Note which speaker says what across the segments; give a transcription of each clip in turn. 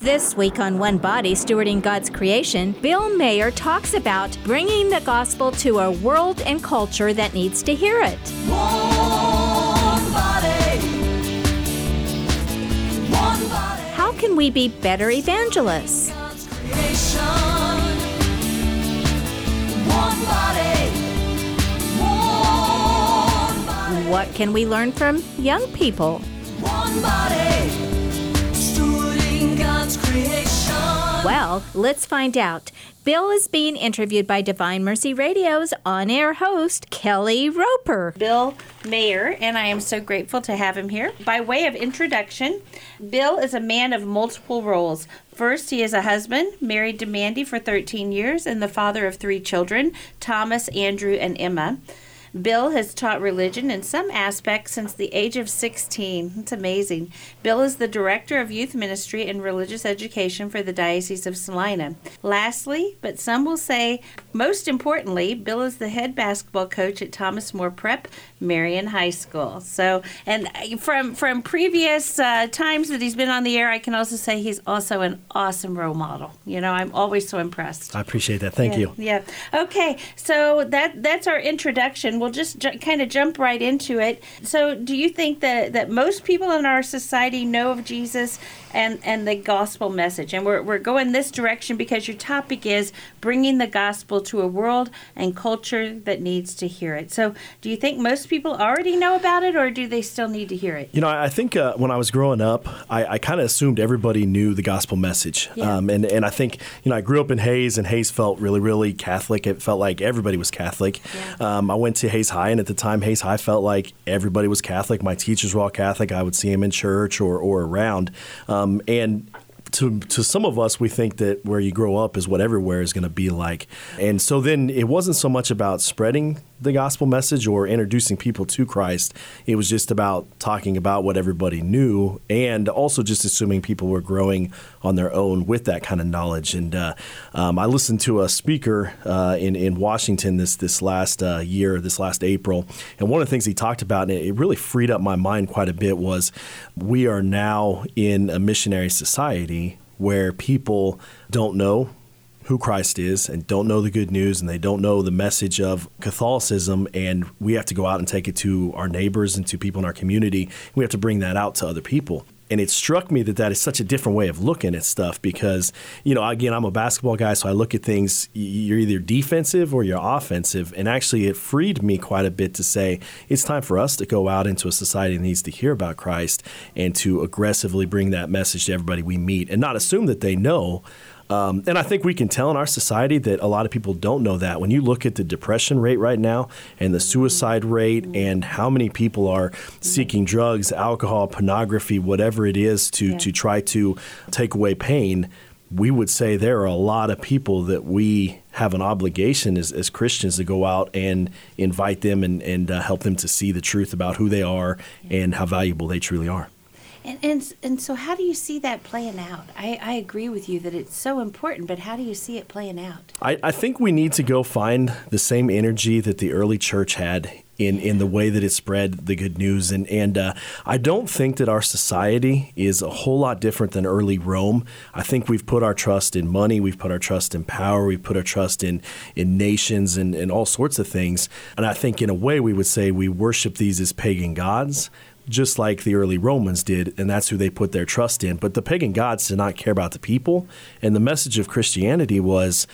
Speaker 1: This week on One Body Stewarding God's Creation, Bill Mayer talks about bringing the gospel to a world and culture that needs to hear it.
Speaker 2: One body. One body.
Speaker 1: How can we be better evangelists?
Speaker 2: One body.
Speaker 1: What can we learn from young people?
Speaker 2: One body. Stewarding God's creation.
Speaker 1: Well, let's find out. Bill is being interviewed by Divine Mercy Radio's on air host, Kelly Roper.
Speaker 3: Bill Mayer, and I am so grateful to have him here. By way of introduction, Bill is a man of multiple roles. First, he is a husband, married to Mandy for 13 years, and the father of three children Thomas, Andrew, and Emma. Bill has taught religion in some aspects since the age of 16. It's amazing. Bill is the director of youth ministry and religious education for the Diocese of Salina. Lastly, but some will say most importantly, Bill is the head basketball coach at Thomas More Prep Marian High School. So, and from from previous uh, times that he's been on the air, I can also say he's also an awesome role model. You know, I'm always so impressed.
Speaker 4: I appreciate that. Thank
Speaker 3: Yeah,
Speaker 4: you.
Speaker 3: Yeah. Okay. So that that's our introduction. We'll just ju- kind of jump right into it. So, do you think that that most people in our society know of Jesus and and the gospel message? And we're we're going this direction because your topic is bringing the gospel to a world and culture that needs to hear it. So, do you think most people already know about it, or do they still need to hear it?
Speaker 4: You know, I think uh, when I was growing up, I, I kind of assumed everybody knew the gospel message.
Speaker 3: Yeah.
Speaker 4: Um, and, and I think, you know, I grew up in Hays, and Hays felt really, really Catholic. It felt like everybody was Catholic.
Speaker 3: Yeah.
Speaker 4: Um, I went to Hays High, and at the time, Hays High felt like everybody was Catholic. My teachers were all Catholic. I would see them in church or, or around. Um, and to, to some of us, we think that where you grow up is what everywhere is going to be like. And so then it wasn't so much about spreading the gospel message or introducing people to Christ. It was just about talking about what everybody knew and also just assuming people were growing on their own with that kind of knowledge. And uh, um, I listened to a speaker uh, in, in Washington this, this last uh, year, this last April. And one of the things he talked about, and it really freed up my mind quite a bit, was we are now in a missionary society where people don't know who Christ is and don't know the good news and they don't know the message of Catholicism and we have to go out and take it to our neighbors and to people in our community. We have to bring that out to other people. And it struck me that that is such a different way of looking at stuff because, you know, again, I'm a basketball guy, so I look at things, you're either defensive or you're offensive. And actually, it freed me quite a bit to say it's time for us to go out into a society that needs to hear about Christ and to aggressively bring that message to everybody we meet and not assume that they know. Um, and I think we can tell in our society that a lot of people don't know that. When you look at the depression rate right now and the suicide rate and how many people are seeking drugs, alcohol, pornography, whatever it is to,
Speaker 3: Yeah.
Speaker 4: to try to take away pain, we would say there are a lot of people that we have an obligation as, as Christians to go out and invite them and, and uh, help them to see the truth about who they are and how valuable they truly are.
Speaker 3: And, and and so, how do you see that playing out? I, I agree with you that it's so important, but how do you see it playing out?
Speaker 4: I, I think we need to go find the same energy that the early church had in, in the way that it spread the good news. And, and uh, I don't think that our society is a whole lot different than early Rome. I think we've put our trust in money, we've put our trust in power, we've put our trust in, in nations and, and all sorts of things. And I think, in a way, we would say we worship these as pagan gods just like the early Romans did, and that's who they put their trust in. But the pagan gods did not care about the people, and the message of Christianity was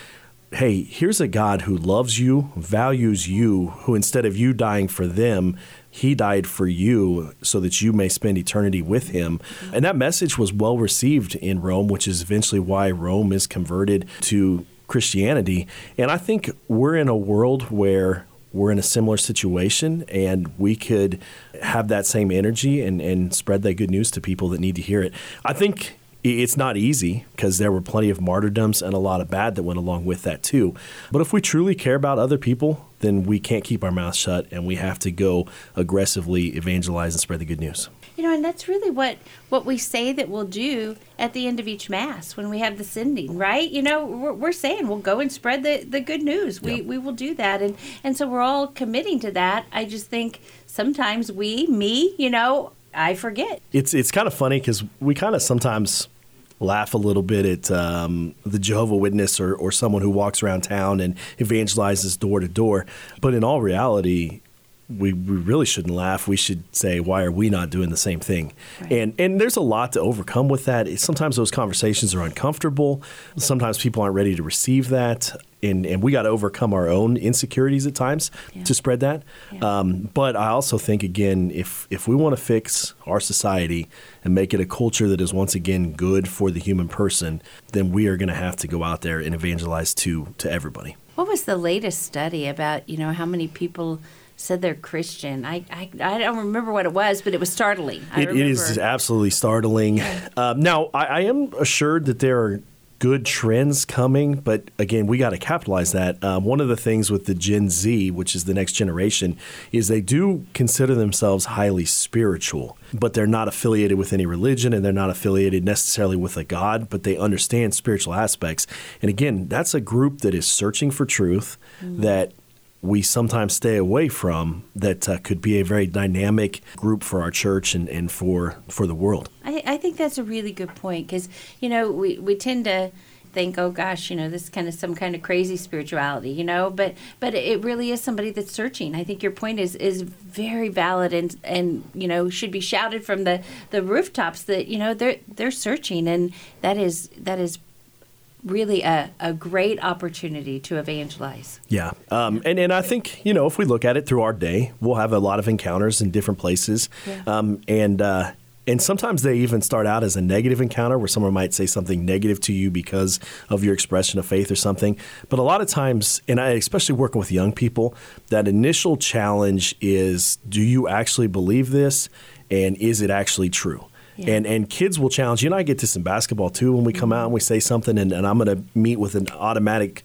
Speaker 4: hey, here's a God who loves you, values you, who instead of you dying for them, he died for you so that you may spend eternity with him. And that message was well received in Rome, which is eventually why Rome is converted to Christianity. And I think we're in a world where we're in a similar situation and we could have that same energy and, and spread that good news to people that need to hear it. I think it's not easy because there were plenty of martyrdoms and a lot of bad that went along with that too. But if we truly care about other people, then we can't keep our mouths shut and we have to go aggressively evangelize and spread the good news.
Speaker 3: You know, and that's really what what we say that we'll do at the end of each mass when we have the sending, right? You know, we're, we're saying we'll go and spread the, the good news. We
Speaker 4: Yep.
Speaker 3: we will do that, and and so we're all committing to that. I just think sometimes we, me, you know, I forget.
Speaker 4: It's it's kind of funny because we kind of sometimes laugh a little bit at um, the Jehovah Witness or, or someone who walks around town and evangelizes door to door. But in all reality, we, we really shouldn't laugh. We should say, why are we not doing the same thing? And and there's a lot to overcome with that. Sometimes those conversations are uncomfortable. Sometimes people aren't ready to receive that. And, and we got to overcome our own insecurities at times
Speaker 3: Yeah.
Speaker 4: to spread that.
Speaker 3: Yeah.
Speaker 4: Um, but I also think again, if if we want to fix our society and make it a culture that is once again good for the human person, then we are going to have to go out there and evangelize to to everybody.
Speaker 3: What was the latest study about, you know, how many people said they're Christian? I, I, I don't remember what it was, but it was startling. I
Speaker 4: It, it is absolutely startling. Um, now, I, I am assured that there are good trends coming, but again, we got to capitalize that. Um, one of the things with the Gen Z, which is the next generation, is they do consider themselves highly spiritual, but they're not affiliated with any religion and they're not affiliated necessarily with a God, but they understand spiritual aspects. And again, that's a group that is searching for truth that we sometimes stay away from that uh, could be a very dynamic group for our church and, and for for the world.
Speaker 3: I, I think that's a really good point because you know we, we tend to think oh gosh you know this is kind of some kind of crazy spirituality you know but but it really is somebody that's searching i think your point is is very valid and and you know should be shouted from the the rooftops that you know they're they're searching and that is that is really a, a great opportunity to evangelize
Speaker 4: Yeah, um, and and I think you know if we look at it through our day, we'll have a lot of encounters in different places,
Speaker 3: Yeah.
Speaker 4: um, and uh, and sometimes they even start out as a negative encounter where someone might say something negative to you because of your expression of faith or something. But a lot of times, and I especially working with young people, that initial challenge is: Do you actually believe this, and is it actually true?
Speaker 3: Yeah.
Speaker 4: And and kids will challenge you, and I get this in basketball too. When we come out and we say something, and, and I'm going to meet with an automatic,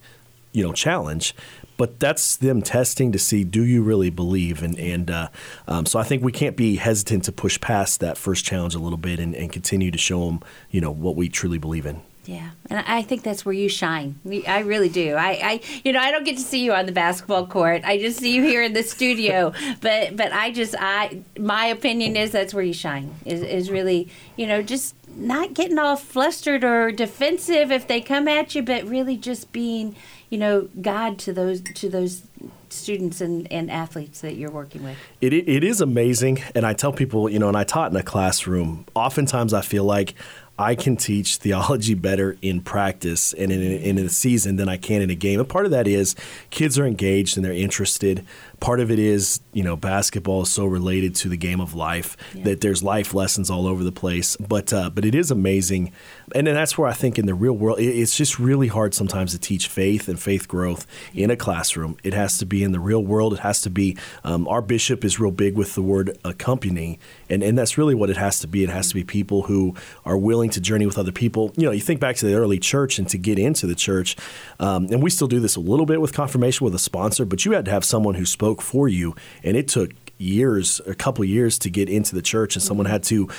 Speaker 4: you know, challenge. But that's them testing to see do you really believe, and and uh, um, so I think we can't be hesitant to push past that first challenge a little bit and, and continue to show them, you know, what we truly believe in.
Speaker 3: Yeah, and I think that's where you shine. I really do. I, I, you know, I don't get to see you on the basketball court. I just see you here in the studio. but, but I just, I, my opinion is that's where you shine. Is, is really, you know, just not getting all flustered or defensive if they come at you, but really just being, you know, God to those to those students and, and athletes that you're working with.
Speaker 4: It, it it is amazing, and I tell people, you know, and I taught in a classroom. Oftentimes, I feel like I can teach theology better in practice and in, in a season than I can in a game. And part of that is kids are engaged and they're interested. Part of it is, you know, basketball is so related to the game of life
Speaker 3: Yeah.
Speaker 4: that there's life lessons all over the place. But uh, but it is amazing, and then that's where I think in the real world, it's just really hard sometimes to teach faith and faith growth in a classroom. It has to be in the real world. It has to be. Um, our bishop is real big with the word accompany, and and that's really what it has to be. It has to be people who are willing to journey with other people. You know, you think back to the early church and to get into the church, um, and we still do this a little bit with confirmation with a sponsor, but you had to have someone who spoke for you, and it took years, a couple years to get into the church, and someone had to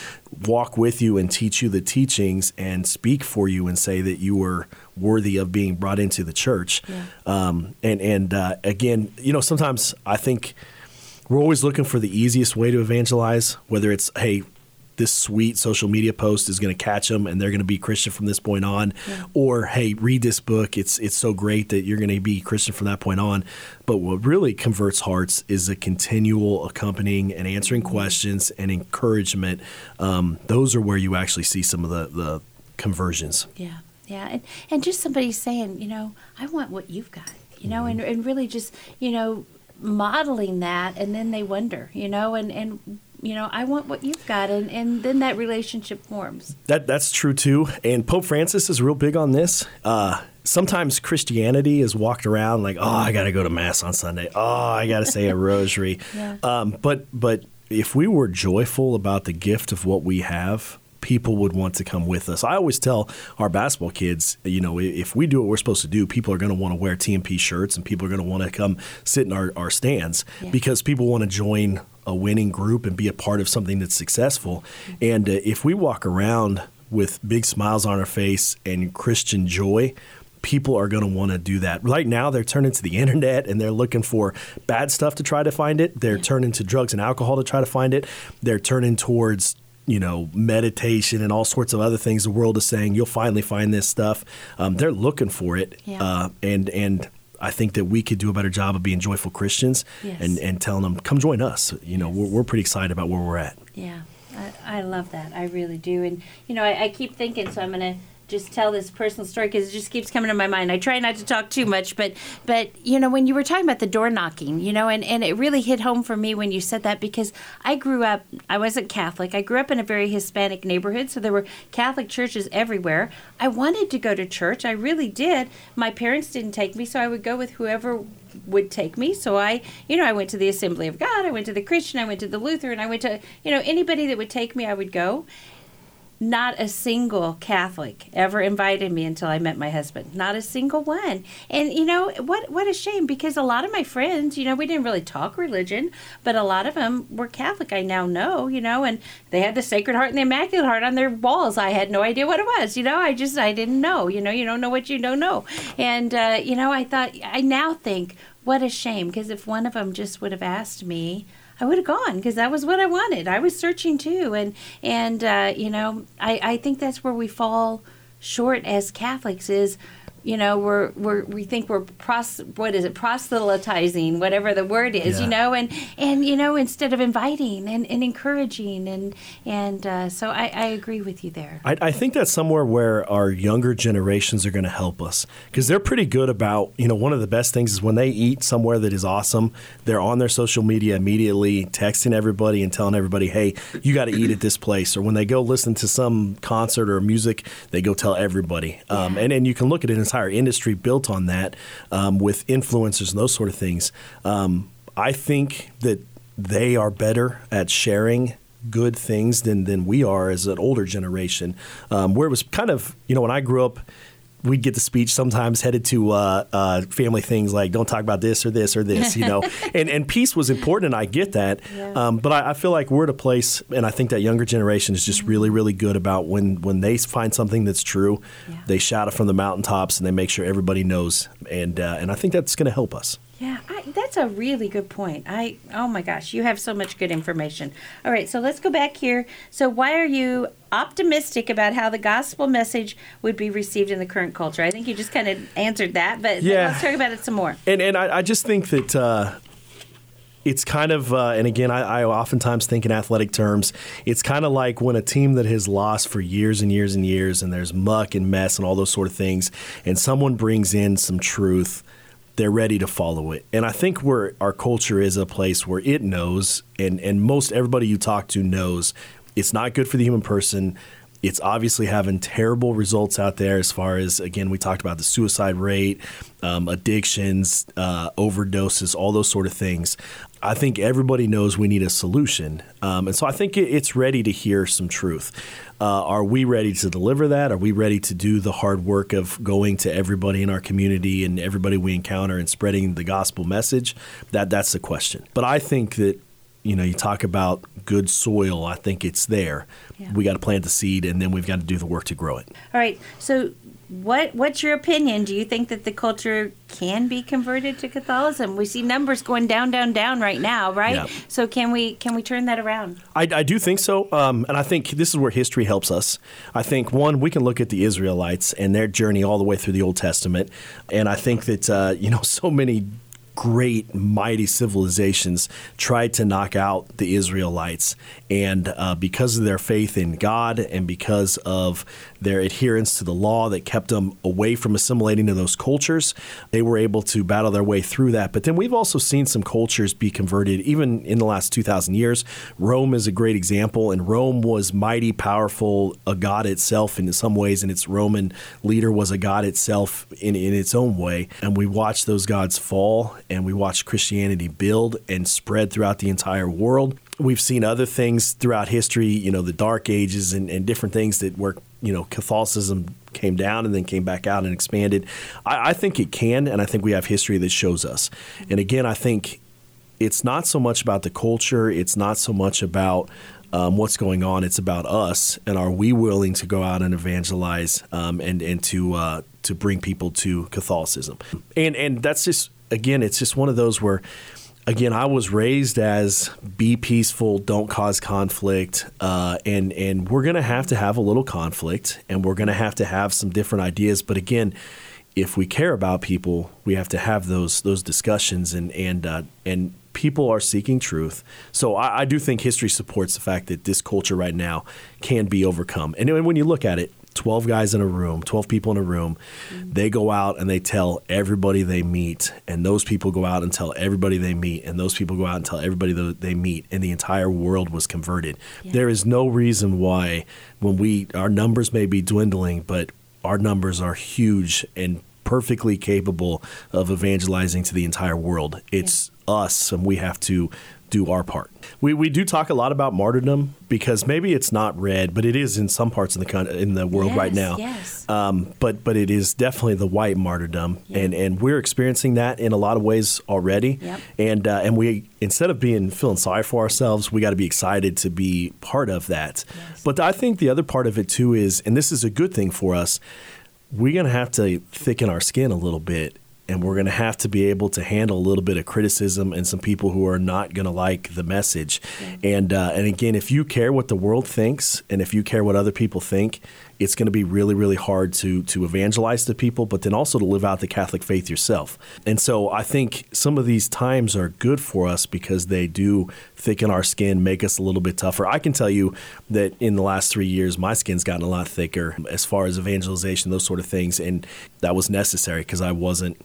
Speaker 4: walk with you and teach you the teachings and speak for you and say that you were worthy of being brought into the church.
Speaker 3: Yeah.
Speaker 4: Um, and and uh, again, you know, sometimes I think we're always looking for the easiest way to evangelize, whether it's hey. This sweet social media post is going to catch them, and they're going to be Christian from this point on. Or, hey, read this book. It's it's so great that you're going to be Christian from that point on. But what really converts hearts is a continual accompanying and answering questions and encouragement. Um, those are where you actually see some of the, the conversions.
Speaker 3: Yeah, yeah, and and just somebody saying, you know, I want what you've got, you know, and and really just you know modeling that, and then they wonder, you know, and and you know, I want what you've got, and and then that relationship forms.
Speaker 4: That that's true too. And Pope Francis is real big on this. Uh, sometimes Christianity is walked around like, oh, I got to go to mass on Sunday. Oh, I got to say a rosary.
Speaker 3: Yeah.
Speaker 4: um, but but if we were joyful about the gift of what we have. People would want to come with us. I always tell our basketball kids, you know, if we do what we're supposed to do, people are going to want to wear TMP shirts and people are going to want to come sit in our, our stands
Speaker 3: Yeah.
Speaker 4: because people want to join a winning group and be a part of something that's successful. And uh, if we walk around with big smiles on our face and Christian joy, people are going to want to do that. Right now, they're turning to the internet and they're looking for bad stuff to try to find it. They're turning to drugs and alcohol to try to find it. They're turning towards you know, meditation and all sorts of other things the world is saying, you'll finally find this stuff. Um, they're looking for it.
Speaker 3: Yeah.
Speaker 4: Uh, and, and, I think that we could do a better job of being joyful Christians
Speaker 3: Yes.
Speaker 4: and, and telling them, come join us. You know, we're, we're pretty excited about where we're at.
Speaker 3: Yeah, I, I love that. I really do. And, you know, I, I keep thinking, so I'm going to just tell this personal story because it just keeps coming to my mind. I try not to talk too much, but, but you know, when you were talking about the door knocking, you know, and, and it really hit home for me when you said that because I grew up, I wasn't Catholic. I grew up in a very Hispanic neighborhood, so there were Catholic churches everywhere. I wanted to go to church. I really did. My parents didn't take me, so I would go with whoever would take me. So I, you know, I went to the Assembly of God, I went to the Christian, I went to the Lutheran, I went to, you know, anybody that would take me, I would go. Not a single Catholic ever invited me until I met my husband. Not a single one. And you know what? What a shame because a lot of my friends, you know, we didn't really talk religion, but a lot of them were Catholic. I now know, you know, and they had the Sacred Heart and the Immaculate Heart on their walls. I had no idea what it was. You know, I just I didn't know. You know, you don't know what you don't know. And uh, you know, I thought I now think what a shame because if one of them just would have asked me I would have gone because that was what I wanted. I was searching too, and and uh, you know, I I think that's where we fall short as Catholics is. You know, we're, we're we think we're pros what is it proselytizing whatever the word is.
Speaker 4: Yeah.
Speaker 3: You know, and and you know instead of inviting and, and encouraging and and uh, so I, I agree with you there.
Speaker 4: I, I think that's somewhere where our younger generations are going to help us because they're pretty good about, you know, one of the best things is when they eat somewhere that is awesome, they're on their social media immediately, texting everybody and telling everybody, hey, you got to eat at this place. Or when they go listen to some concert or music, they go tell everybody. Um, and, and you can look at an entire industry built on that um, with influencers and those sort of things. Um, I think that they are better at sharing good things than than we are as an older generation. Um, where it was kind of you know when I grew up. We'd get the speech sometimes headed to uh, uh, family things like "Don't talk about this or this or this," you know. and and peace was important, and I get that.
Speaker 3: Yeah.
Speaker 4: Um, but I, I feel like we're at a place, and I think that younger generation is just really, really good about when when they find something that's true,
Speaker 3: Yeah.
Speaker 4: they shout it from the mountaintops, and they make sure everybody knows. And uh, and I think that's going to help us.
Speaker 3: Yeah, I, that's a really good point. I oh my gosh, you have so much good information. All right, so let's go back here. So why are you optimistic about how the gospel message would be received in the current culture? I think you just kind of answered that, but
Speaker 4: Yeah.
Speaker 3: let's talk about it some more.
Speaker 4: And and I, I just think that uh, it's kind of uh, and again I, I oftentimes think in athletic terms. It's kind of like when a team that has lost for years and years and years, and there's muck and mess and all those sort of things, and someone brings in some truth. They're ready to follow it, and I think where our culture is a place where it knows, and and most everybody you talk to knows, it's not good for the human person. It's obviously having terrible results out there as far as, again, we talked about the suicide rate, um, addictions, uh, overdoses, all those sort of things. I think everybody knows we need a solution. Um, and so I think it's ready to hear some truth. Uh, are we ready to deliver that? Are we ready to do the hard work of going to everybody in our community and everybody we encounter and spreading the gospel message? That That's the question. But I think that you know, you talk about good soil. I think it's there.
Speaker 3: Yeah.
Speaker 4: We got to plant the seed, and then we've got to do the work to grow it.
Speaker 3: All right, so what what's your opinion? Do you think that the culture can be converted to Catholicism? We see numbers going down, down, down right now, right?
Speaker 4: Yeah.
Speaker 3: So can we can we turn that around?
Speaker 4: I, I do think so, um, and I think this is where history helps us. I think one, we can look at the Israelites and their journey all the way through the Old Testament, and I think that uh, you know so many great, mighty civilizations tried to knock out the Israelites. And uh, because of their faith in God and because of their adherence to the law that kept them away from assimilating to those cultures, they were able to battle their way through that. But then we've also seen some cultures be converted, even in the last 2,000 years. Rome is a great example, and Rome was mighty, powerful, a god itself in some ways, and its Roman leader was a god itself in, in its own way. And we watched those gods fall, and we watched Christianity build and spread throughout the entire world. We've seen other things throughout history, you know, the Dark Ages and, and different things that where, you know, Catholicism came down and then came back out and expanded. I, I think it can, and I think we have history that shows us. And again, I think it's not so much about the culture, it's not so much about um, what's going on. It's about us, and are we willing to go out and evangelize um, and and to uh, to bring people to Catholicism? And and that's just again, it's just one of those where again, I was raised as be peaceful, don't cause conflict, uh, and and we're gonna have to have a little conflict, and we're gonna have to have some different ideas. But again, if we care about people, we have to have those those discussions, and and uh, and people are seeking truth. So I, I do think history supports the fact that this culture right now can be overcome. And when you look at it, 12 guys in a room, 12 people in a room, they go out and they tell everybody they meet, and those people go out and tell everybody they meet, and those people go out and tell everybody that they meet, and the entire world was converted. There is no reason why, when we our numbers may be dwindling, but our numbers are huge and perfectly capable of evangelizing to the entire world. It's us, and we have to do our part. We, we do talk a lot about martyrdom because maybe it's not read, but it is in some parts of the coun- in the world right now.
Speaker 3: yes.
Speaker 4: Um, but but it is definitely the white martyrdom, and and we're experiencing that in a lot of ways already.
Speaker 3: Yep.
Speaker 4: And uh, and we instead of being feeling sorry for ourselves, we got to be excited to be part of that. Yes. But I think the other part of it too is, and this is a good thing for us, we're gonna have to thicken our skin a little bit. And we're going to have to be able to handle a little bit of criticism and some people who are not going to like the message. And uh, and again, if you care what the world thinks, and if you care what other people think, it's going to be really really hard to to evangelize to people, but then also to live out the Catholic faith yourself. And so I think some of these times are good for us because they do thicken our skin, make us a little bit tougher. I can tell you that in the last three years, my skin's gotten a lot thicker as far as evangelization, those sort of things, and that was necessary because I wasn't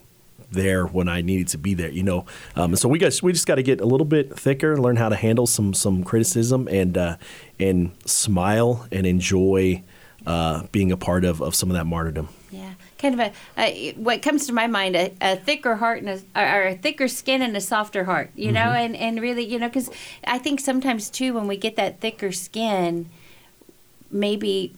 Speaker 4: there when I needed to be there, you know. Um, and so we got we just got to get a little bit thicker, learn how to handle some some criticism, and uh, and smile and enjoy uh, being a part of, of some of that martyrdom.
Speaker 3: Yeah, kind of a, a what comes to my mind a, a thicker heart and a, or a thicker skin and a softer heart, you know, and and really, you know, because I think sometimes too when we get that thicker skin, maybe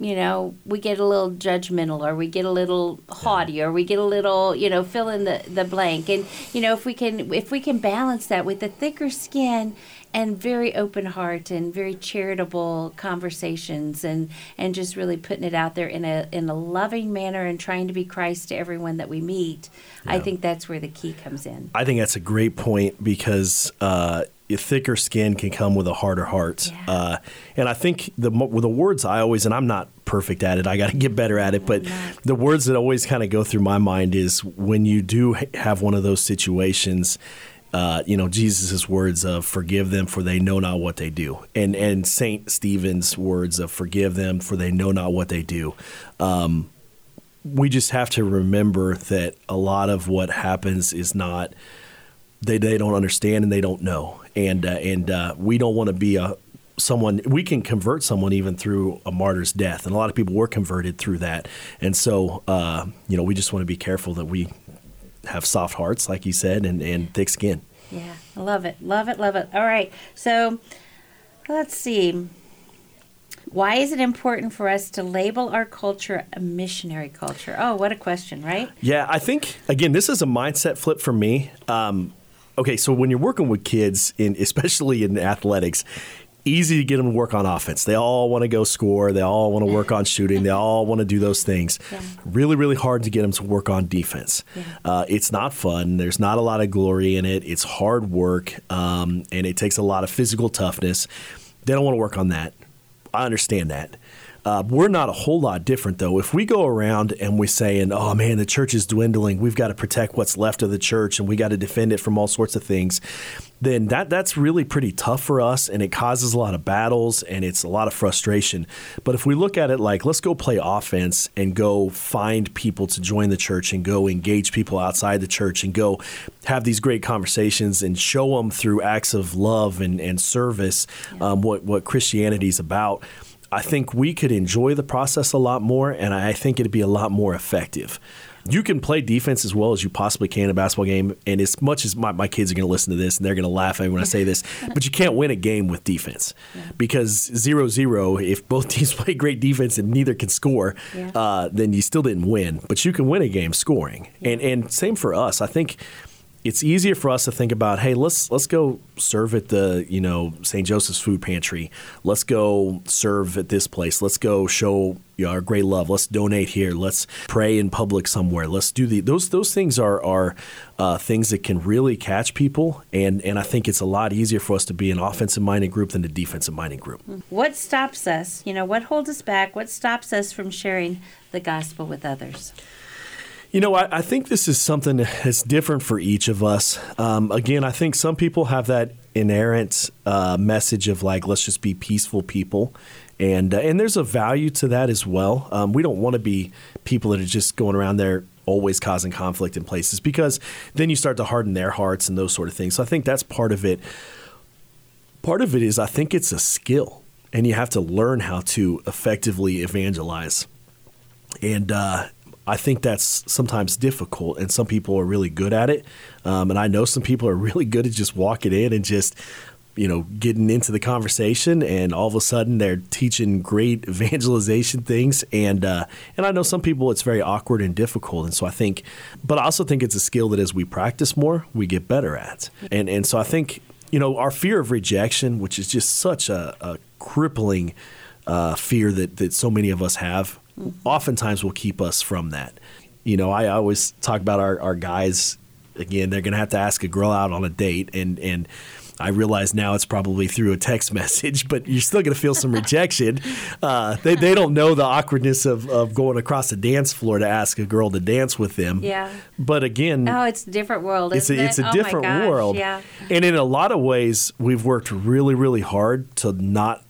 Speaker 3: you know we get a little judgmental or we get a little haughty or we get a little you know fill in the the blank. And you know if we can if we can balance that with a thicker skin and very open heart and very charitable conversations and and just really putting it out there in a in a loving manner and trying to be Christ to everyone that we meet I think that's where the key comes in.
Speaker 4: I think that's a great point because uh, thicker skin can come with a harder heart.
Speaker 3: Yeah.
Speaker 4: Uh, and I think the with the words I always, and I'm not perfect at it, I got to get better at it, but the words that always kind of go through my mind is when you do have one of those situations. Uh, you know Jesus' words of "Forgive them, for they know not what they do," and and Saint Stephen's words of "Forgive them, for they know not what they do." Um, we just have to remember that a lot of what happens is not they they don't understand and they don't know, and uh, and uh, we don't want to be a someone we can convert someone even through a martyr's death, and a lot of people were converted through that, and so uh, you know we just want to be careful that we have soft hearts, like you said, and, and thick skin.
Speaker 3: Yeah, I love it, love it, love it. All right, so let's see. Why is it important for us to label our culture a missionary culture? Oh, what a question, right?
Speaker 4: Yeah, I think again, this is a mindset flip for me. Um, okay, so when you're working with kids, in especially in athletics, easy to get them to work on offense. They all want to go score. They all want to work on shooting. They all want to do those things.
Speaker 3: Yeah.
Speaker 4: Really, really hard to get them to work on defense. Uh, it's not fun. There's not a lot of glory in it. It's hard work, um, and it takes a lot of physical toughness. They don't want to work on that. I understand that. Uh, we're not a whole lot different though. If we go around and we say, "And "Oh man, the church is dwindling. We've got to protect what's left of the church, and we got to defend it from all sorts of things," then that that's really pretty tough for us, and it causes a lot of battles and it's a lot of frustration. But if we look at it like, let's go play offense and go find people to join the church and go engage people outside the church and go have these great conversations and show them through acts of love and, and service um, what what Christianity is about. I think we could enjoy the process a lot more, and I think it'd be a lot more effective. You can play defense as well as you possibly can in a basketball game, and as much as my, my kids are going to listen to this and they're going to laugh at me when I say this, but you can't win a game with defense because zero zero. If both teams play great defense and neither can score,
Speaker 3: Yeah.
Speaker 4: uh, then you still didn't win. But you can win a game scoring, and and same for us. I think it's easier for us to think about, hey, let's let's go serve at the you know St. Joseph's Food Pantry. Let's go serve at this place. Let's go show you know, our great love. Let's donate here. Let's pray in public somewhere. Let's do the those those things are are uh, things that can really catch people, and and I think it's a lot easier for us to be an offensive minded group than a defensive minded group.
Speaker 3: What stops us? You know, what holds us back? What stops us from sharing the gospel with others?
Speaker 4: You know, I, I think this is something that's different for each of us. Um, again, I think some people have that inerrant uh, message of like, let's just be peaceful people. And, uh, and there's a value to that as well. Um, we don't want to be people that are just going around there always causing conflict in places because then you start to harden their hearts and those sort of things. So I think that's part of it. Part of it is I think it's a skill, and you have to learn how to effectively evangelize. And uh, I think that's sometimes difficult, and some people are really good at it. Um, and I know some people are really good at just walking in and just, you know, getting into the conversation, and all of a sudden they're teaching great evangelization things. And uh, and I know some people it's very awkward and difficult, and so I think, but I also think it's a skill that as we practice more, we get better at. And and so I think you know our fear of rejection, which is just such a, a crippling uh, fear that that so many of us have oftentimes will keep us from that. You know, I always talk about our, our guys again, they're gonna have to ask a girl out on a date and and I realize now it's probably through a text message, but you're still going to feel some rejection. Uh, they, they don't know the awkwardness of, of going across a dance floor to ask a girl to dance with them.
Speaker 3: Yeah.
Speaker 4: But again,
Speaker 3: Oh, it's a different world.
Speaker 4: it's a, it's a
Speaker 3: Oh
Speaker 4: different
Speaker 3: gosh,
Speaker 4: world.
Speaker 3: Yeah.
Speaker 4: And in a lot of ways, we've worked really, really hard to not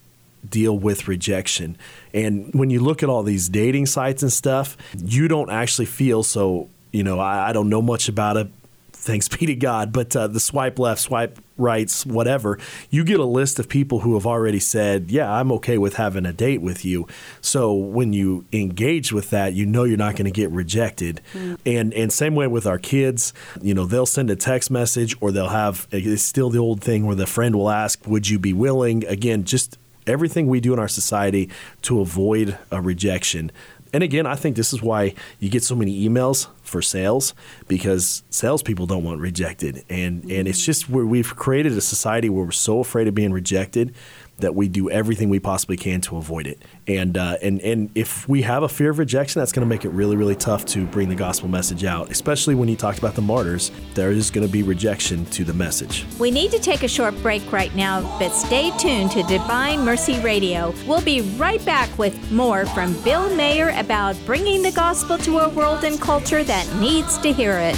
Speaker 4: deal with rejection. And when you look at all these dating sites and stuff, you don't actually feel so, you know, I, I don't know much about it. Thanks be to God. But uh, the swipe left, swipe rights, whatever, you get a list of people who have already said, Yeah, I'm okay with having a date with you. So when you engage with that, you know you're not going to get rejected. And and same way with our kids, you know, they'll send a text message or they'll have it's still the old thing where the friend will ask, Would you be willing? Again, just everything we do in our society to avoid a rejection. And again, I think this is why you get so many emails for sales because salespeople don't want rejected, and and it's just where we've created a society where we're so afraid of being rejected that we do everything we possibly can to avoid it. And uh, and and if we have a fear of rejection, that's going to make it really really tough to bring the gospel message out. Especially when you talked about the martyrs, there is going to be rejection to the message.
Speaker 1: We need to take a short break right now, but stay tuned to Divine Mercy Radio. We'll be right back with more from Bill Mayer about bringing the gospel to a world and culture that needs to hear it.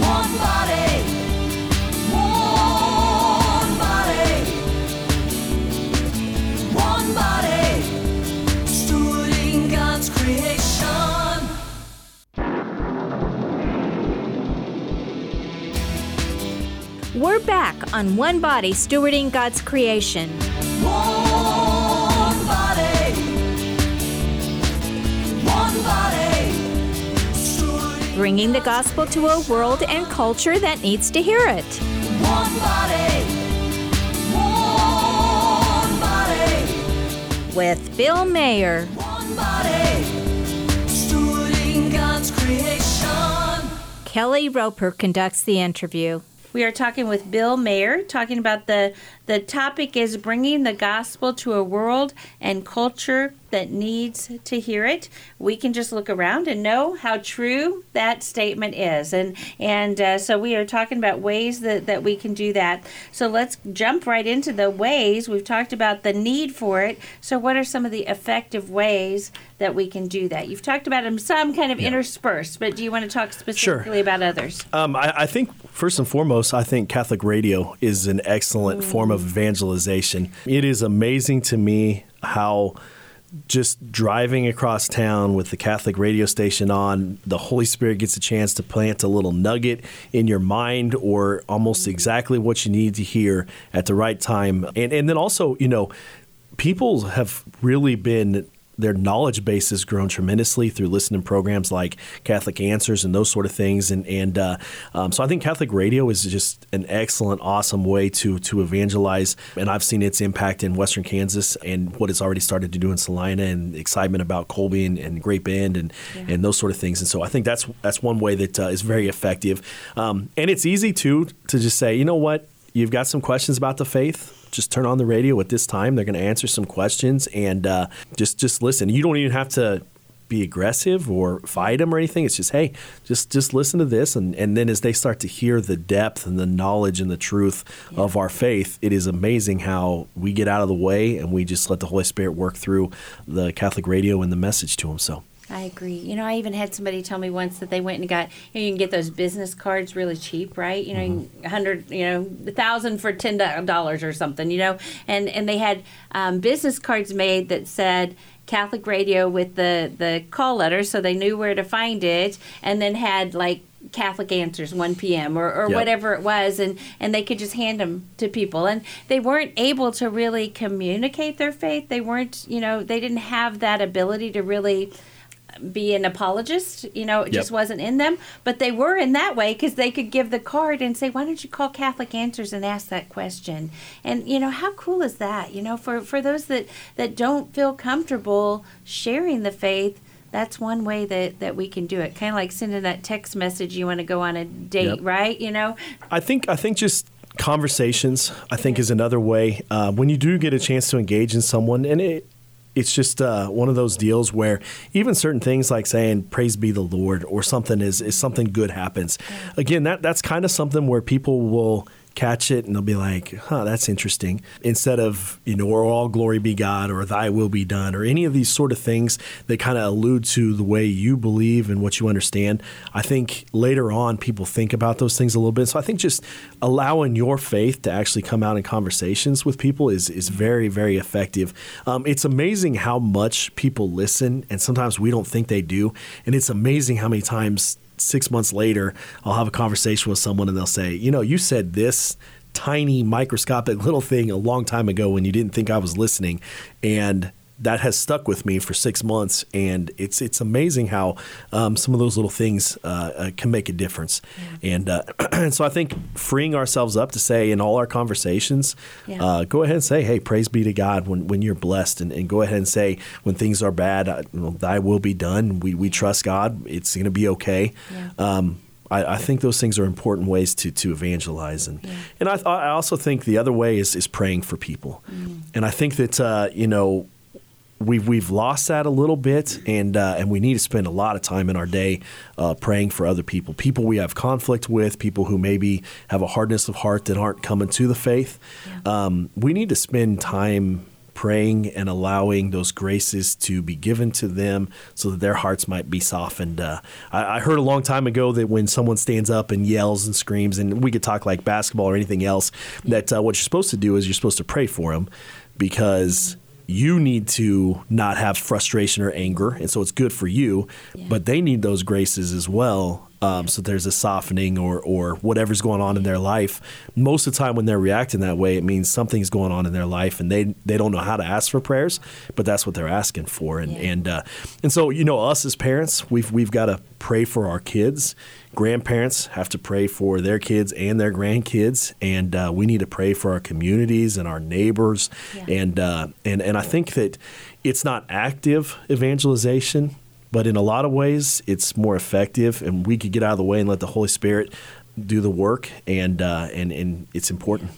Speaker 2: One body, God's creation.
Speaker 1: We're back on One Body Stewarding God's Creation.
Speaker 2: One body, one body,
Speaker 1: bringing the gospel to a world and culture that needs to hear it.
Speaker 2: one body, one body.
Speaker 1: With Bill Mayer.
Speaker 2: One body, stewarding God's creation.
Speaker 1: Kelly Roper conducts the interview.
Speaker 3: We are talking with Bill Mayer, talking about the the topic is bringing the gospel to a world and culture that needs to hear it. We can just look around and know how true that statement is, and and uh, so we are talking about ways that that we can do that. So let's jump right into the ways. We've talked about the need for it. So what are some of the effective ways that we can do that? You've talked about them some kind of interspersed, but do you want to talk specifically about others?
Speaker 4: Um, I, I think first and foremost, I think Catholic radio is an excellent form of evangelization. It is amazing to me how just driving across town with the Catholic radio station on, the Holy Spirit gets a chance to plant a little nugget in your mind or almost exactly what you need to hear at the right time. And and then also, you know, people have really been their knowledge base has grown tremendously through listening programs like Catholic Answers and those sort of things. And and uh, um, so I think Catholic radio is just an excellent, awesome way to to evangelize. And I've seen its impact in Western Kansas and what it's already started to do in Salina and excitement about Colby and, and Great Bend and and those sort of things. And so I think that's that's one way that uh, is very effective. Um, and it's easy too to just say, you know what, you've got some questions about the faith just turn on the radio at this time. They're going to answer some questions and uh, just just listen. You don't even have to be aggressive or fight them or anything. It's just hey just just listen to this and, and then as they start to hear the depth and the knowledge and the truth of our faith it is amazing how we get out of the way and we just let the holy spirit work through the catholic radio and the message to them so
Speaker 3: I agree. You know, I even had somebody tell me once that they went and got you, know, you can get those business cards really cheap, right? You know,
Speaker 4: Mm-hmm.
Speaker 3: a hundred, you know, a thousand for ten dollars or something. You know, and and they had um, business cards made that said. Catholic radio with the the call letters, so they knew where to find it, and then had like Catholic Answers 1 p.m. or, or
Speaker 4: Yep.
Speaker 3: whatever it was, and and they could just hand them to people, and they weren't able to really communicate their faith. They weren't, you know, they didn't have that ability to really be an apologist. You know, it
Speaker 4: Yep.
Speaker 3: just wasn't in them. But they were in that way because they could give the card and say, "Why don't you call Catholic Answers and ask that question?" And you know, how cool is that? You know, for for those that that don't feel comfortable sharing the faith. That's one way that, that we can do it. Kind of like sending that text message you want to go on a date,
Speaker 4: Yep.
Speaker 3: right? You know,
Speaker 4: I think I think just conversations I think is another way uh, when you do get a chance to engage in someone and it it's just uh, one of those deals where even certain things like saying praise be the lord or something is, is something good happens. Again that that's kind of something where people will catch it and they'll be like huh that's interesting. Instead of you know or all glory be god or thy will be done or any of these sort of things that kind of allude to the way you believe and what you understand i think later on people think about those things a little bit. So i think just allowing your faith to actually come out in conversations with people is is very very effective. Um, it's amazing how much people listen and sometimes we don't think they do. And it's amazing how many times six months later, I'll have a conversation with someone and they'll say, you know, you said this tiny microscopic little thing a long time ago when you didn't think I was listening. And that has stuck with me for six months, and it's it's amazing how um, some of those little things uh, uh, can make a difference. And, uh, and so I think freeing ourselves up to say in all our conversations,
Speaker 3: Yeah.
Speaker 4: uh, go ahead and say, "Hey, praise be to God." When when you're blessed, and, and go ahead and say when things are bad, uh, you know, "Thy will be done." We we trust God; it's going to be okay.
Speaker 3: Yeah.
Speaker 4: Um, I, I think those things are important ways to, to evangelize, and and I, th- I also think the other way is is praying for people, and I think that uh, you know we've we've lost that a little bit, and uh, and we need to spend a lot of time in our day uh, praying for other people, people we have conflict with, people who maybe have a hardness of heart that aren't coming to the faith. Um, we need to spend time praying and allowing those graces to be given to them so that their hearts might be softened. Uh, I, I heard a long time ago that when someone stands up and yells and screams, and we could talk like basketball or anything else, that uh, what you're supposed to do is you're supposed to pray for them because you need to not have frustration or anger, and so it's good for you. But they need those graces as well. Um, so there's a softening or or whatever's going on in their life. Most of the time, when they're reacting that way, it means something's going on in their life, and they they don't know how to ask for prayers, but that's what they're asking for. And
Speaker 3: Yeah.
Speaker 4: and uh, and so you know, us as parents, we've we've got to pray for our kids. Grandparents have to pray for their kids and their grandkids, and uh, we need to pray for our communities and our neighbors.
Speaker 3: Yeah.
Speaker 4: And uh, and and I think that it's not active evangelization, but in a lot of ways, it's more effective, and we could get out of the way and let the Holy Spirit do the work, and uh, and and it's important.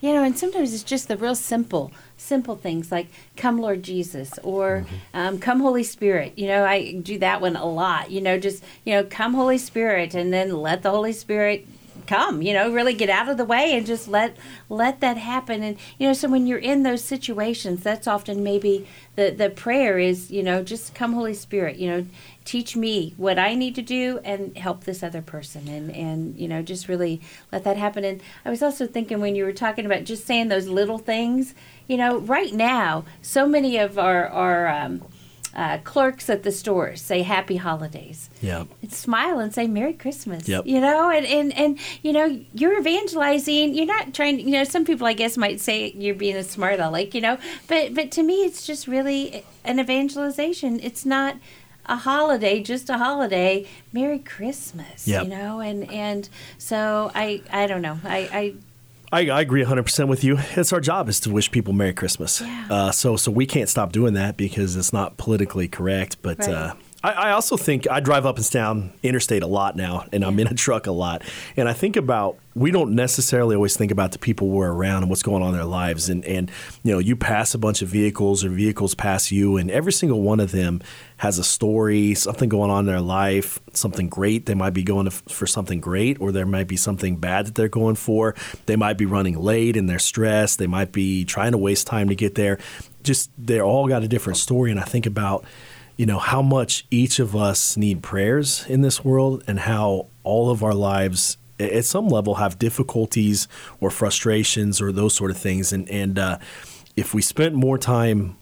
Speaker 3: You know, and sometimes it's just the real simple, simple things like "Come, Lord Jesus" or um, "Come, Holy Spirit." You know, I do that one a lot. You know, just you know, "Come, Holy Spirit," and then let the Holy Spirit come. You know, really get out of the way and just let let that happen. And you know, so when you're in those situations, that's often maybe the the prayer is, you know, just come, Holy Spirit. You know, teach me what I need to do and help this other person and and you know just really let that happen and I was also thinking when you were talking about just saying those little things you know right now so many of our our um, uh, clerks at the stores say Happy Holidays.
Speaker 4: Yeah.
Speaker 3: And smile and say Merry Christmas.
Speaker 4: Yep.
Speaker 3: You know, and, and, and, you know, you're evangelizing. You're not trying to, you know, some people, I guess, might say you're being a smart aleck, you know, but, but to me, it's just really an evangelization. It's not a holiday, just a holiday. Merry Christmas,
Speaker 4: Yep.
Speaker 3: you know, and, and so I, I don't know. I,
Speaker 4: I, I agree 100% with you. It's our job is to wish people Merry Christmas.
Speaker 3: Yeah.
Speaker 4: Uh, so so we can't stop doing that because it's not politically correct. But
Speaker 3: Right.
Speaker 4: uh, I, I also think I drive up and down interstate a lot now, and I'm in a truck a lot. And I think about we don't necessarily always think about the people we're around and what's going on in their lives. And and you know, you pass a bunch of vehicles or vehicles pass you, and every single one of them has a story, something going on in their life, something great. They might be going to, for something great, or there might be something bad that they're going for. They might be running late and they're stressed. They might be trying to waste time to get there. Just they're all got a different story. And I think about you know how much each of us need prayers in this world and how all of our lives at some level have difficulties or frustrations or those sort of things. And and uh, if we spent more time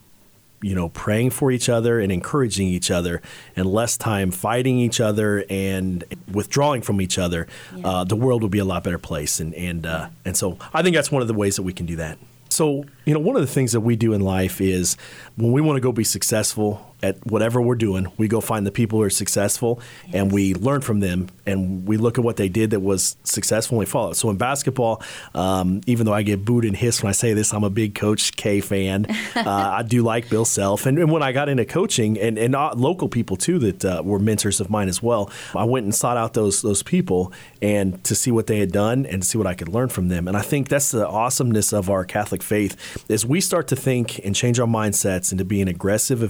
Speaker 4: you know praying for each other and encouraging each other and less time fighting each other and withdrawing from each other uh, the world would be a lot better place. And and uh, and so I think that's one of the ways that we can do that. So you know one of the things that we do in life is when we want to go be successful at whatever we're doing we go find the people who are successful and we learn from them and we look at what they did that was successful and we follow it. So in basketball um, even though I get booed and hissed when I say this I'm a big coach K fan. Uh, I do like Bill Self. And, and when I got into coaching and, and uh, local people too that uh, were mentors of mine as well I went and sought out those those people and to see what they had done and see what I could learn from them. And I think that's the awesomeness of our Catholic faith is we start to think and change our mindsets into being aggressive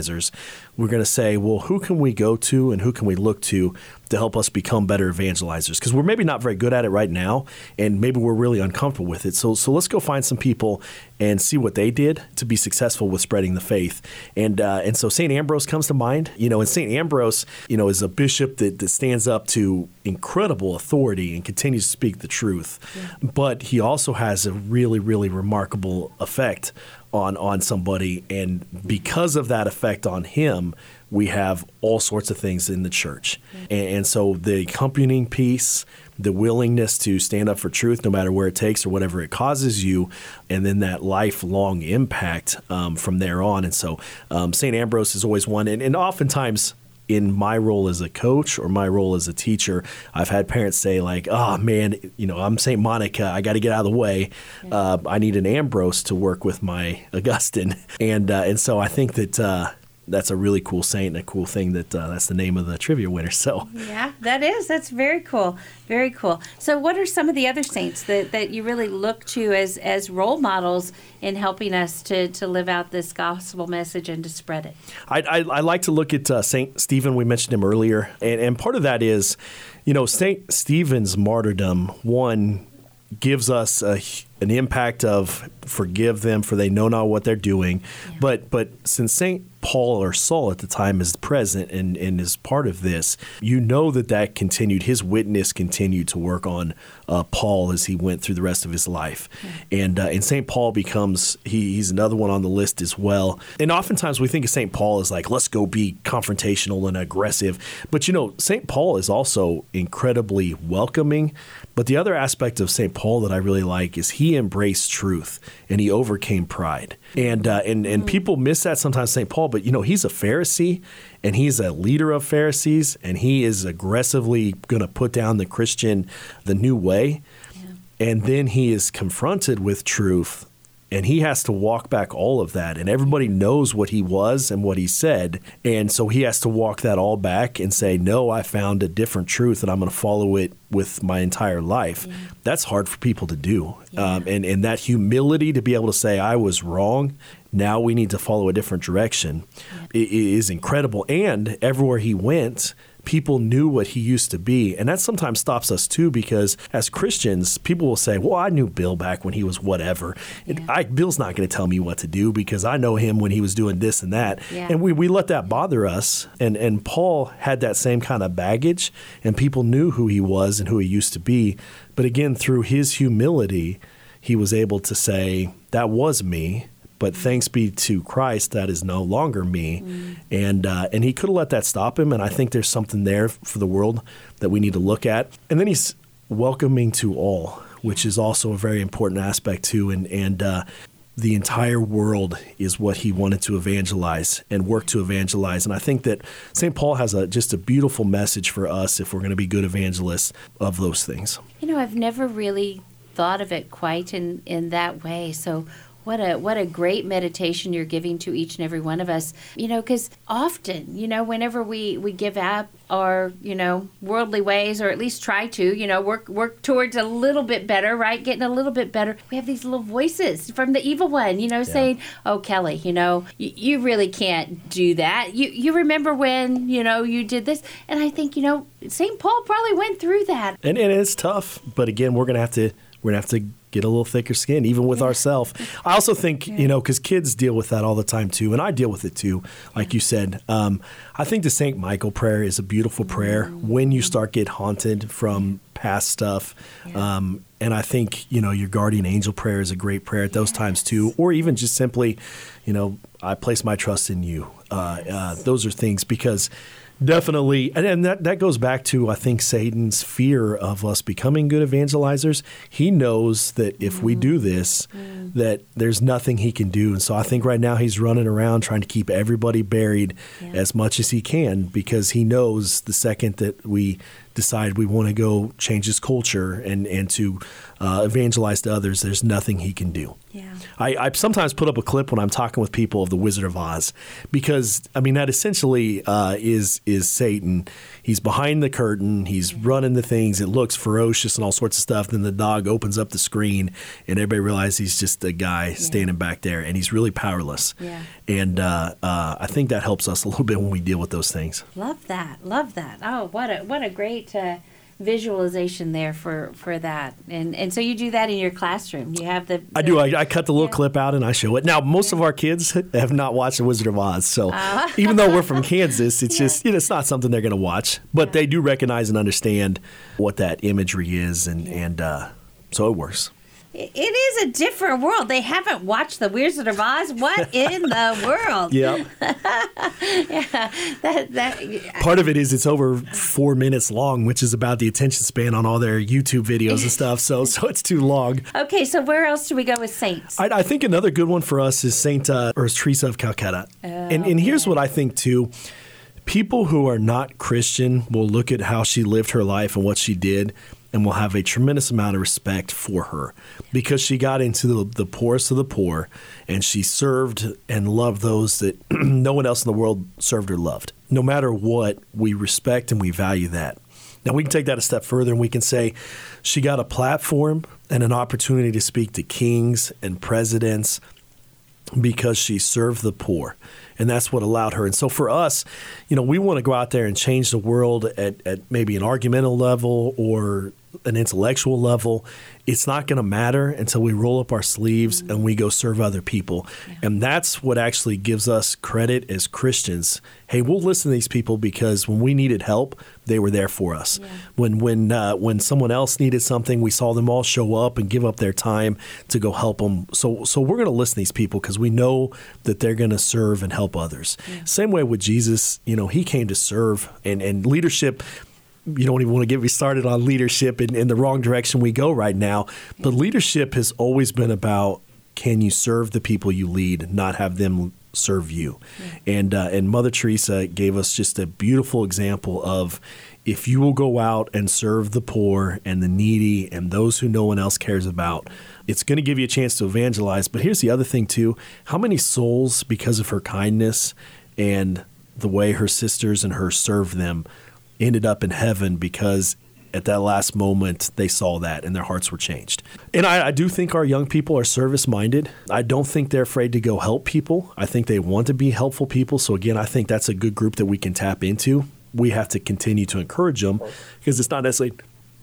Speaker 4: evangelizers we're going to say well who can we go to and who can we look to to help us become better evangelizers? Because we're maybe not very good at it right now and maybe we're really uncomfortable with it. So so let's go find some people and see what they did to be successful with spreading the faith. And uh, and so St Ambrose comes to mind you know and St Ambrose you know is a bishop that, that stands up to incredible authority and continues to speak the truth. But he also has a really really remarkable effect on on somebody and because of that effect on him we have all sorts of things in the church. And, and so the accompanying piece the willingness to stand up for truth no matter where it takes or whatever it causes you and then that lifelong impact um, from there on. And so um, st ambrose is always one and, and oftentimes in my role as a coach or my role as a teacher, I've had parents say like, "Oh man, you know, I'm Saint Monica. I got to get out of the way. Uh, I need an Ambrose to work with my Augustine." And uh, and so I think that uh, that's a really cool saint and a cool thing that uh, that's the name of the trivia winner. So
Speaker 3: Yeah, that is. That's very cool. Very cool. So, what are some of the other saints that, that you really look to as, as role models in helping us to, to live out this gospel message and to spread it?
Speaker 4: I, I, I like to look at uh, Saint Stephen. We mentioned him earlier, and, and part of that is, you know, Saint Stephen's martyrdom. One gives us a, an impact of forgive them for they know not what they're doing, but but since Saint Paul or Saul at the time is present and, and is part of this, you know that that continued. His witness continued to work on uh, Paul as he went through the rest of his life, and uh, and Saint Paul becomes he, he's another one on the list as well. And oftentimes we think of Saint Paul as like let's go be confrontational and aggressive, but you know Saint Paul is also incredibly welcoming. But the other aspect of St. Paul that I really like is he embraced truth and he overcame pride. And uh, and and people miss that sometimes St. Paul, but you know, he's a Pharisee and he's a leader of Pharisees and he is aggressively going to put down the Christian the new way. And then he is confronted with truth and he has to walk back all of that and everybody knows what he was and what he said and so he has to walk that all back and say no i found a different truth and i'm going to follow it with my entire life. That's hard for people to do um, and, and that humility to be able to say i was wrong now we need to follow a different direction i- is incredible and everywhere he went people knew what he used to be. And that sometimes stops us too because as Christians, people will say, Well, I knew Bill back when he was whatever. And I, Bill's not going to tell me what to do because I know him when he was doing this and that.
Speaker 3: Yeah.
Speaker 4: And we, we let that bother us. And, and Paul had that same kind of baggage, and people knew who he was and who he used to be. But again, through his humility, he was able to say, That was me. But thanks be to Christ, that is no longer me. And uh, and he could have let that stop him. And I think there's something there for the world that we need to look at. And then he's welcoming to all, which is also a very important aspect too. And and uh, the entire world is what he wanted to evangelize and work to evangelize. And I think that St. Paul has a just a beautiful message for us if we're going to be good evangelists of those things.
Speaker 3: You know, I've never really thought of it quite in, in that way. So what a what a great meditation you're giving to each and every one of us. You know, because often, you know, whenever we we give up our you know worldly ways, or at least try to, you know, work work towards a little bit better, right? Getting a little bit better. We have these little voices from the evil one, you know, saying, "Oh, Kelly, you know, you, you really can't do that. You you remember when you know you did this?" And I think you know, Saint Paul probably went through that.
Speaker 4: And and it's tough, but again, we're gonna have to we're gonna have to get a little thicker skin, even with ourselves. I also think you know because kids deal with that all the time too, and I deal with it too. Like you said, um, I think the Saint Michael prayer is a beautiful prayer when you start get haunted from past stuff. Um, and I think you know your guardian angel prayer is a great prayer at those times too, or even just simply, you know, I place my trust in you. Uh, uh, those are things because definitely, and, and that that goes back to I think Satan's fear of us becoming good evangelizers. He knows that if we do mm-hmm. this, mm. that there's nothing he can do, and so I think right now he's running around trying to keep everybody buried as much as he can because he knows the second that we decide we want to go change his culture and and to uh, evangelize to others, there's nothing he can do.
Speaker 3: Yeah.
Speaker 4: I, I sometimes put up a clip when I'm talking with people of the Wizard of Oz because I mean that essentially uh, is is Satan. He's behind the curtain. He's running the things. It looks ferocious and all sorts of stuff. Then the dog opens up the screen, and everybody realizes he's just a guy standing back there, and he's really powerless.
Speaker 3: Yeah.
Speaker 4: And uh, uh, I think that helps us a little bit when we deal with those things.
Speaker 3: Love that. Love that. Oh, what a what a great uh, visualization there for for that. And and so you do that in your classroom. You have the.
Speaker 4: I do. I, I cut the little
Speaker 3: Yeah.
Speaker 4: clip out and I show it. Now, most of our kids have not watched The Wizard of Oz, so
Speaker 3: Ah.
Speaker 4: even though we're from Kansas, it's just you know, it's not something they're going to watch. But they do recognize and understand what that imagery is, and and uh, so it works.
Speaker 3: It is a different world. They haven't watched The Wizard of Oz. What in the world? Yep.
Speaker 4: yeah.
Speaker 3: That that.
Speaker 4: Part of it is it's over four minutes long, which is about the attention span on all their YouTube videos and stuff. So so it's too long.
Speaker 3: Okay, so where else do we go with saints?
Speaker 4: I, I think another good one for us is Saint uh, or is Teresa of Calcutta. and and here's what I think too: people who are not Christian will look at how she lived her life and what she did, and will have a tremendous amount of respect for her because she got into the, the poorest of the poor, and she served and loved those that no one else in the world served or loved. No matter what, we respect and we value that. Now, we can take that a step further and we can say she got a platform and an opportunity to speak to kings and presidents because she served the poor. And that's what allowed her. And so for us, you know, we want to go out there and change the world at, at maybe an argumental level or an intellectual level. It's not going to matter until we roll up our sleeves and we go serve other people. And that's what actually gives us credit as Christians. Hey, we'll listen to these people because when we needed help, they were there for us. When when uh, when someone else needed something, we saw them all show up and give up their time to go help them. So so we're going to listen to these people because we know that they're going to serve and help others. Same way with Jesus, you know, he came to serve and and leadership you don't even want to get me started on leadership in, in the wrong direction we go right now. But leadership has always been about can you serve the people you lead, not have them serve you. And uh, and Mother Teresa gave us just a beautiful example of if you will go out and serve the poor and the needy and those who no one else cares about, it's going to give you a chance to evangelize. But here's the other thing too: how many souls, because of her kindness and the way her sisters and her served them, ended up in heaven because at that last moment they saw that and their hearts were changed. And I, I do think our young people are service minded. I don't think they're afraid to go help people. I think they want to be helpful people. So, again, I think that's a good group that we can tap into. We have to continue to encourage them because it's not necessarily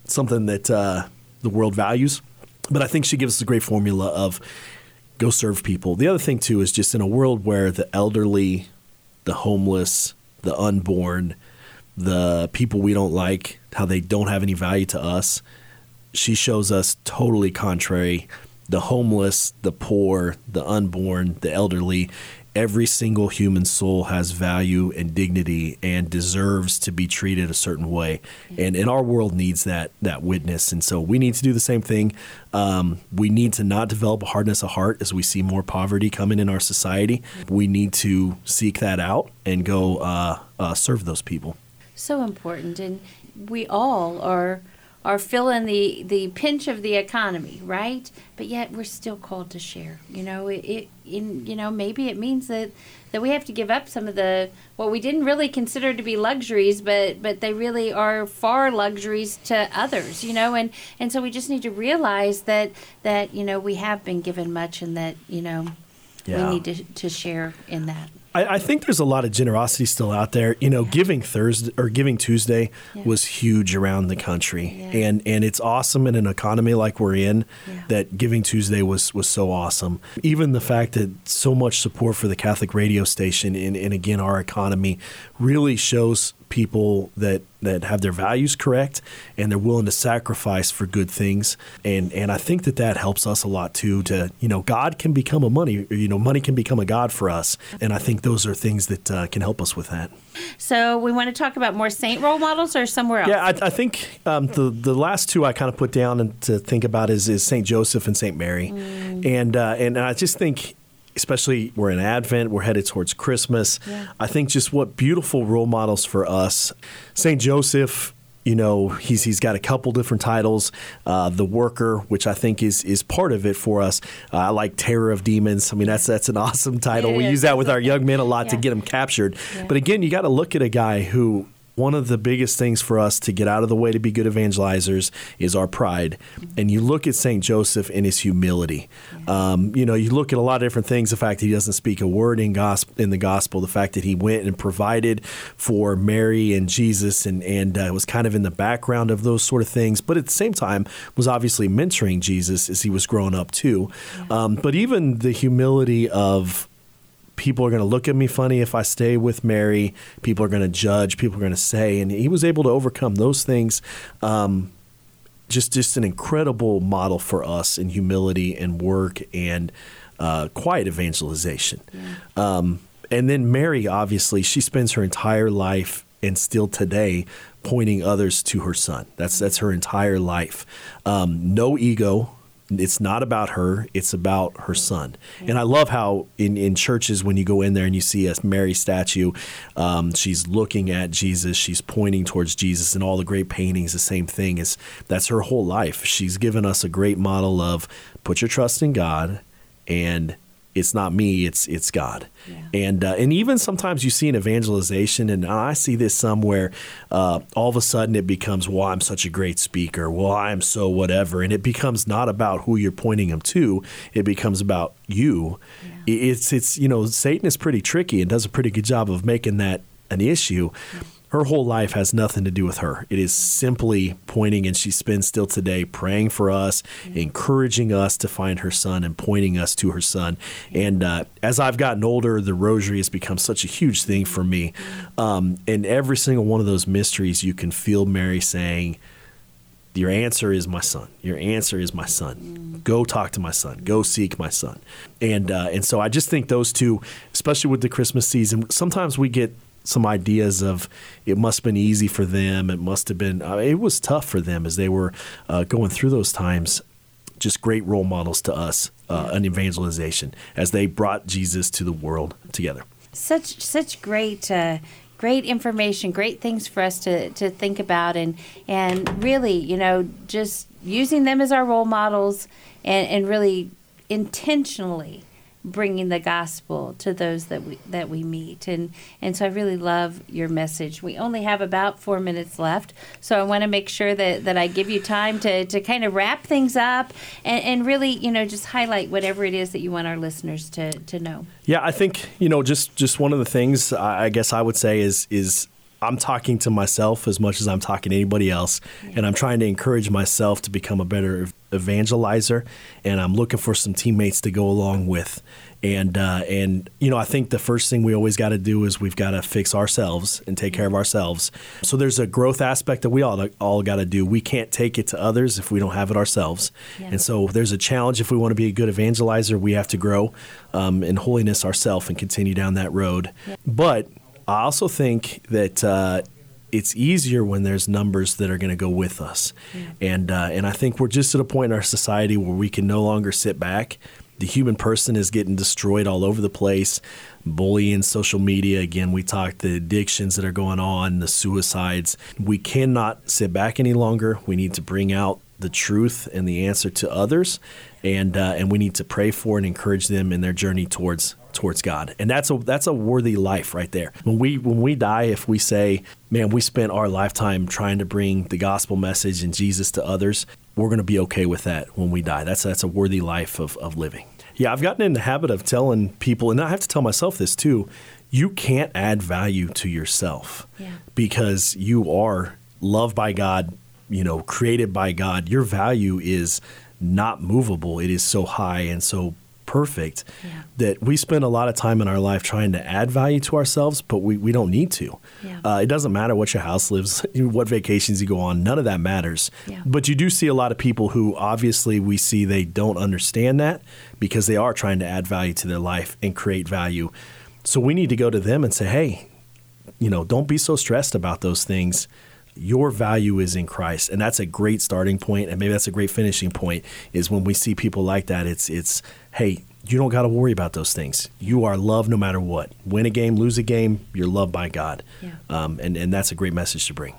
Speaker 4: something that uh, the world values. But I think she gives us a great formula of go serve people. The other thing, too, is just in a world where the elderly, the homeless, the unborn, the people we don't like, how they don't have any value to us. She shows us totally contrary the homeless, the poor, the unborn, the elderly. Every single human soul has value and dignity and deserves to be treated a certain way. And, and our world needs that that witness. And so we need to do the same thing. Um, we need to not develop a hardness of heart as we see more poverty coming in our society. We need to seek that out and go uh, uh, serve those people.
Speaker 3: So important and we all are are feeling the the pinch of the economy right? But yet we're still called to share you know? It, it in you know maybe it means that that we have to give up some of the what we didn't really consider to be luxuries but but they really are far luxuries to others you know? And and so we just need to realize that that you know we have been given much and that you know
Speaker 4: Yeah.
Speaker 3: we need to to share in that
Speaker 4: I, I think there's a lot of generosity still out there. You know, Giving Thursday or Giving Tuesday
Speaker 3: Yeah.
Speaker 4: was huge around the country,
Speaker 3: Yeah.
Speaker 4: and and it's awesome in an economy like we're in
Speaker 3: Yeah.
Speaker 4: that Giving Tuesday was was so awesome. Even the fact that so much support for the Catholic radio station and, and again our economy really shows people that that have their values correct and they're willing to sacrifice for good things. And and I think that that helps us a lot too to you know God can become a money you know money can become a god for us. And I think those are things that uh, can help us with that.
Speaker 3: So we want to talk about more saint role models or somewhere else?
Speaker 4: Yeah I, I think um, the the last two I kind of put down and to think about is is Saint Joseph and Saint Mary. And uh, and I just think especially we're in Advent, we're headed towards Christmas.
Speaker 3: Yeah.
Speaker 4: I think just what beautiful role models for us. Saint Joseph, you know, he's he's got a couple different titles. Uh, the Worker, which I think is is part of it for us. Uh, I like Terror of Demons. I mean, that's that's an awesome title.
Speaker 3: It
Speaker 4: we use that with our young men a lot to get them captured.
Speaker 3: Yeah.
Speaker 4: But again, you got to look at a guy who. One of the biggest things for us to get out of the way to be good evangelizers is our pride. And you look at St. Joseph and his humility. Um, you know, you look at a lot of different things the fact that he doesn't speak a word in, gospel, in the gospel, the fact that he went and provided for Mary and Jesus and, and uh, was kind of in the background of those sort of things, but at the same time was obviously mentoring Jesus as he was growing up too. Um, but even the humility of people are going to look at me funny if I stay with Mary. People are going to judge. People are going to say, and he was able to overcome those things. Um, just, just an incredible model for us in humility and work and uh, quiet evangelization. Um, and then Mary, obviously, she spends her entire life and still today pointing others to her son. That's that's her entire life. Um, no ego, it's not about her it's about her son. And i love how in, in churches when you go in there and you see a mary statue um, she's looking at jesus she's pointing towards jesus and all the great paintings the same thing is that's her whole life. She's given us a great model of put your trust in god and it's not me it's it's god.
Speaker 3: Yeah.
Speaker 4: and uh, and even sometimes you see an evangelization and i see this somewhere uh, all of a sudden it becomes well i'm such a great speaker. Well i'm so whatever. And it becomes not about who you're pointing them to it becomes about you. I- it's it's you know satan is pretty tricky and does a pretty good job of making that an issue her whole life has nothing to do with her. It is simply pointing, and she spends still today praying for us, encouraging us to find her son, and pointing us to her son. And uh, as I've gotten older, the rosary has become such a huge thing for me. Um, and every single one of those mysteries, you can feel Mary saying, your answer is my son. Your answer is my son. Go talk to my son. Go seek my son. And uh, and so I just think those two, especially with the Christmas season, sometimes we get some ideas of it must have been easy for them. It must have been. Uh, it was tough for them as they were uh, going through those times. Just great role models to us uh, in evangelization as they brought Jesus to the world together.
Speaker 3: such such great uh, great information great things for us to, to think about and and really you know just using them as our role models and, and really intentionally bringing the gospel to those that we that we meet and and so I really love your message. We only have about 4 minutes left, so I want to make sure that that I give you time to to kind of wrap things up and, and really, you know, just highlight whatever it is that you want our listeners to to know.
Speaker 4: Yeah, I think you know just just one of the things I I guess I would say is is I'm talking to myself as much as I'm talking to anybody else, and I'm trying to encourage myself to become a better evangelizer, and I'm looking for some teammates to go along with. And uh, and you know, I think the first thing we always got to do is we've got to fix ourselves and take care of ourselves. So there's a growth aspect that we all all got to do. We can't take it to others if we don't have it ourselves.
Speaker 3: Yeah.
Speaker 4: And so there's a challenge if we want to be a good evangelizer. We have to grow um, in holiness ourselves and continue down that road. But I also think that. Uh, it's easier when there's numbers that are going to go with us, and uh, and I think we're just at a point in our society where we can no longer sit back. The human person is getting destroyed all over the place. Bullying, social media. Again, we talked the addictions that are going on, the suicides. We cannot sit back any longer. We need to bring out the truth and the answer to others, and uh, and we need to pray for and encourage them in their journey towards towards God. And that's a that's a worthy life right there. When we when we die, if we say, "Man, we spent our lifetime trying to bring the gospel message and Jesus to others," we're going to be okay with that when we die. That's that's a worthy life of, of living. Yeah, I've gotten in the habit of telling people, and I have to tell myself this too. You can't add value to yourself
Speaker 3: Yeah.
Speaker 4: because you are loved by God, you know, created by God. Your value is not movable. It is so high and so perfect
Speaker 3: Yeah.
Speaker 4: that we spend a lot of time in our life trying to add value to ourselves, but we, we don't need to.
Speaker 3: Yeah.
Speaker 4: Uh, it doesn't matter what your house lives, what vacations you go on, none of that matters.
Speaker 3: Yeah.
Speaker 4: But you do see a lot of people who obviously we see they don't understand that because they are trying to add value to their life and create value. So we need to go to them and say, hey, you know, don't be so stressed about those things. Your value is in Christ, and that's a great starting point, and maybe that's a great finishing point. Is when we see people like that, it's it's hey, you don't got to worry about those things. You are loved no matter what. Win a game, lose a game, you're loved by God,
Speaker 3: Yeah.
Speaker 4: um, and and that's a great message to bring.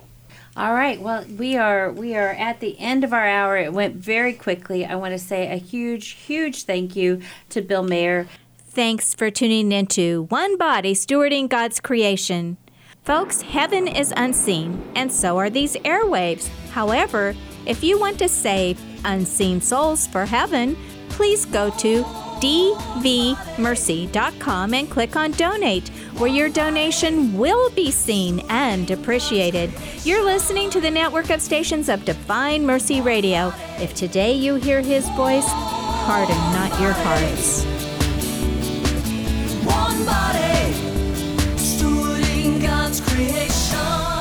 Speaker 3: All right. Well, we are we are at the end of our hour. It went very quickly. I want to say a huge, huge thank you to Bill Mayer.
Speaker 1: Thanks for tuning into One Body Stewarding God's Creation. Folks, heaven is unseen, and so are these airwaves. However, if you want to save unseen souls for heaven, please go to dvmercy.com and click on Donate, where your donation will be seen and appreciated. You're listening to the network of stations of Divine Mercy Radio. If today you hear his voice, harden not your hearts.
Speaker 2: One body, God's creation.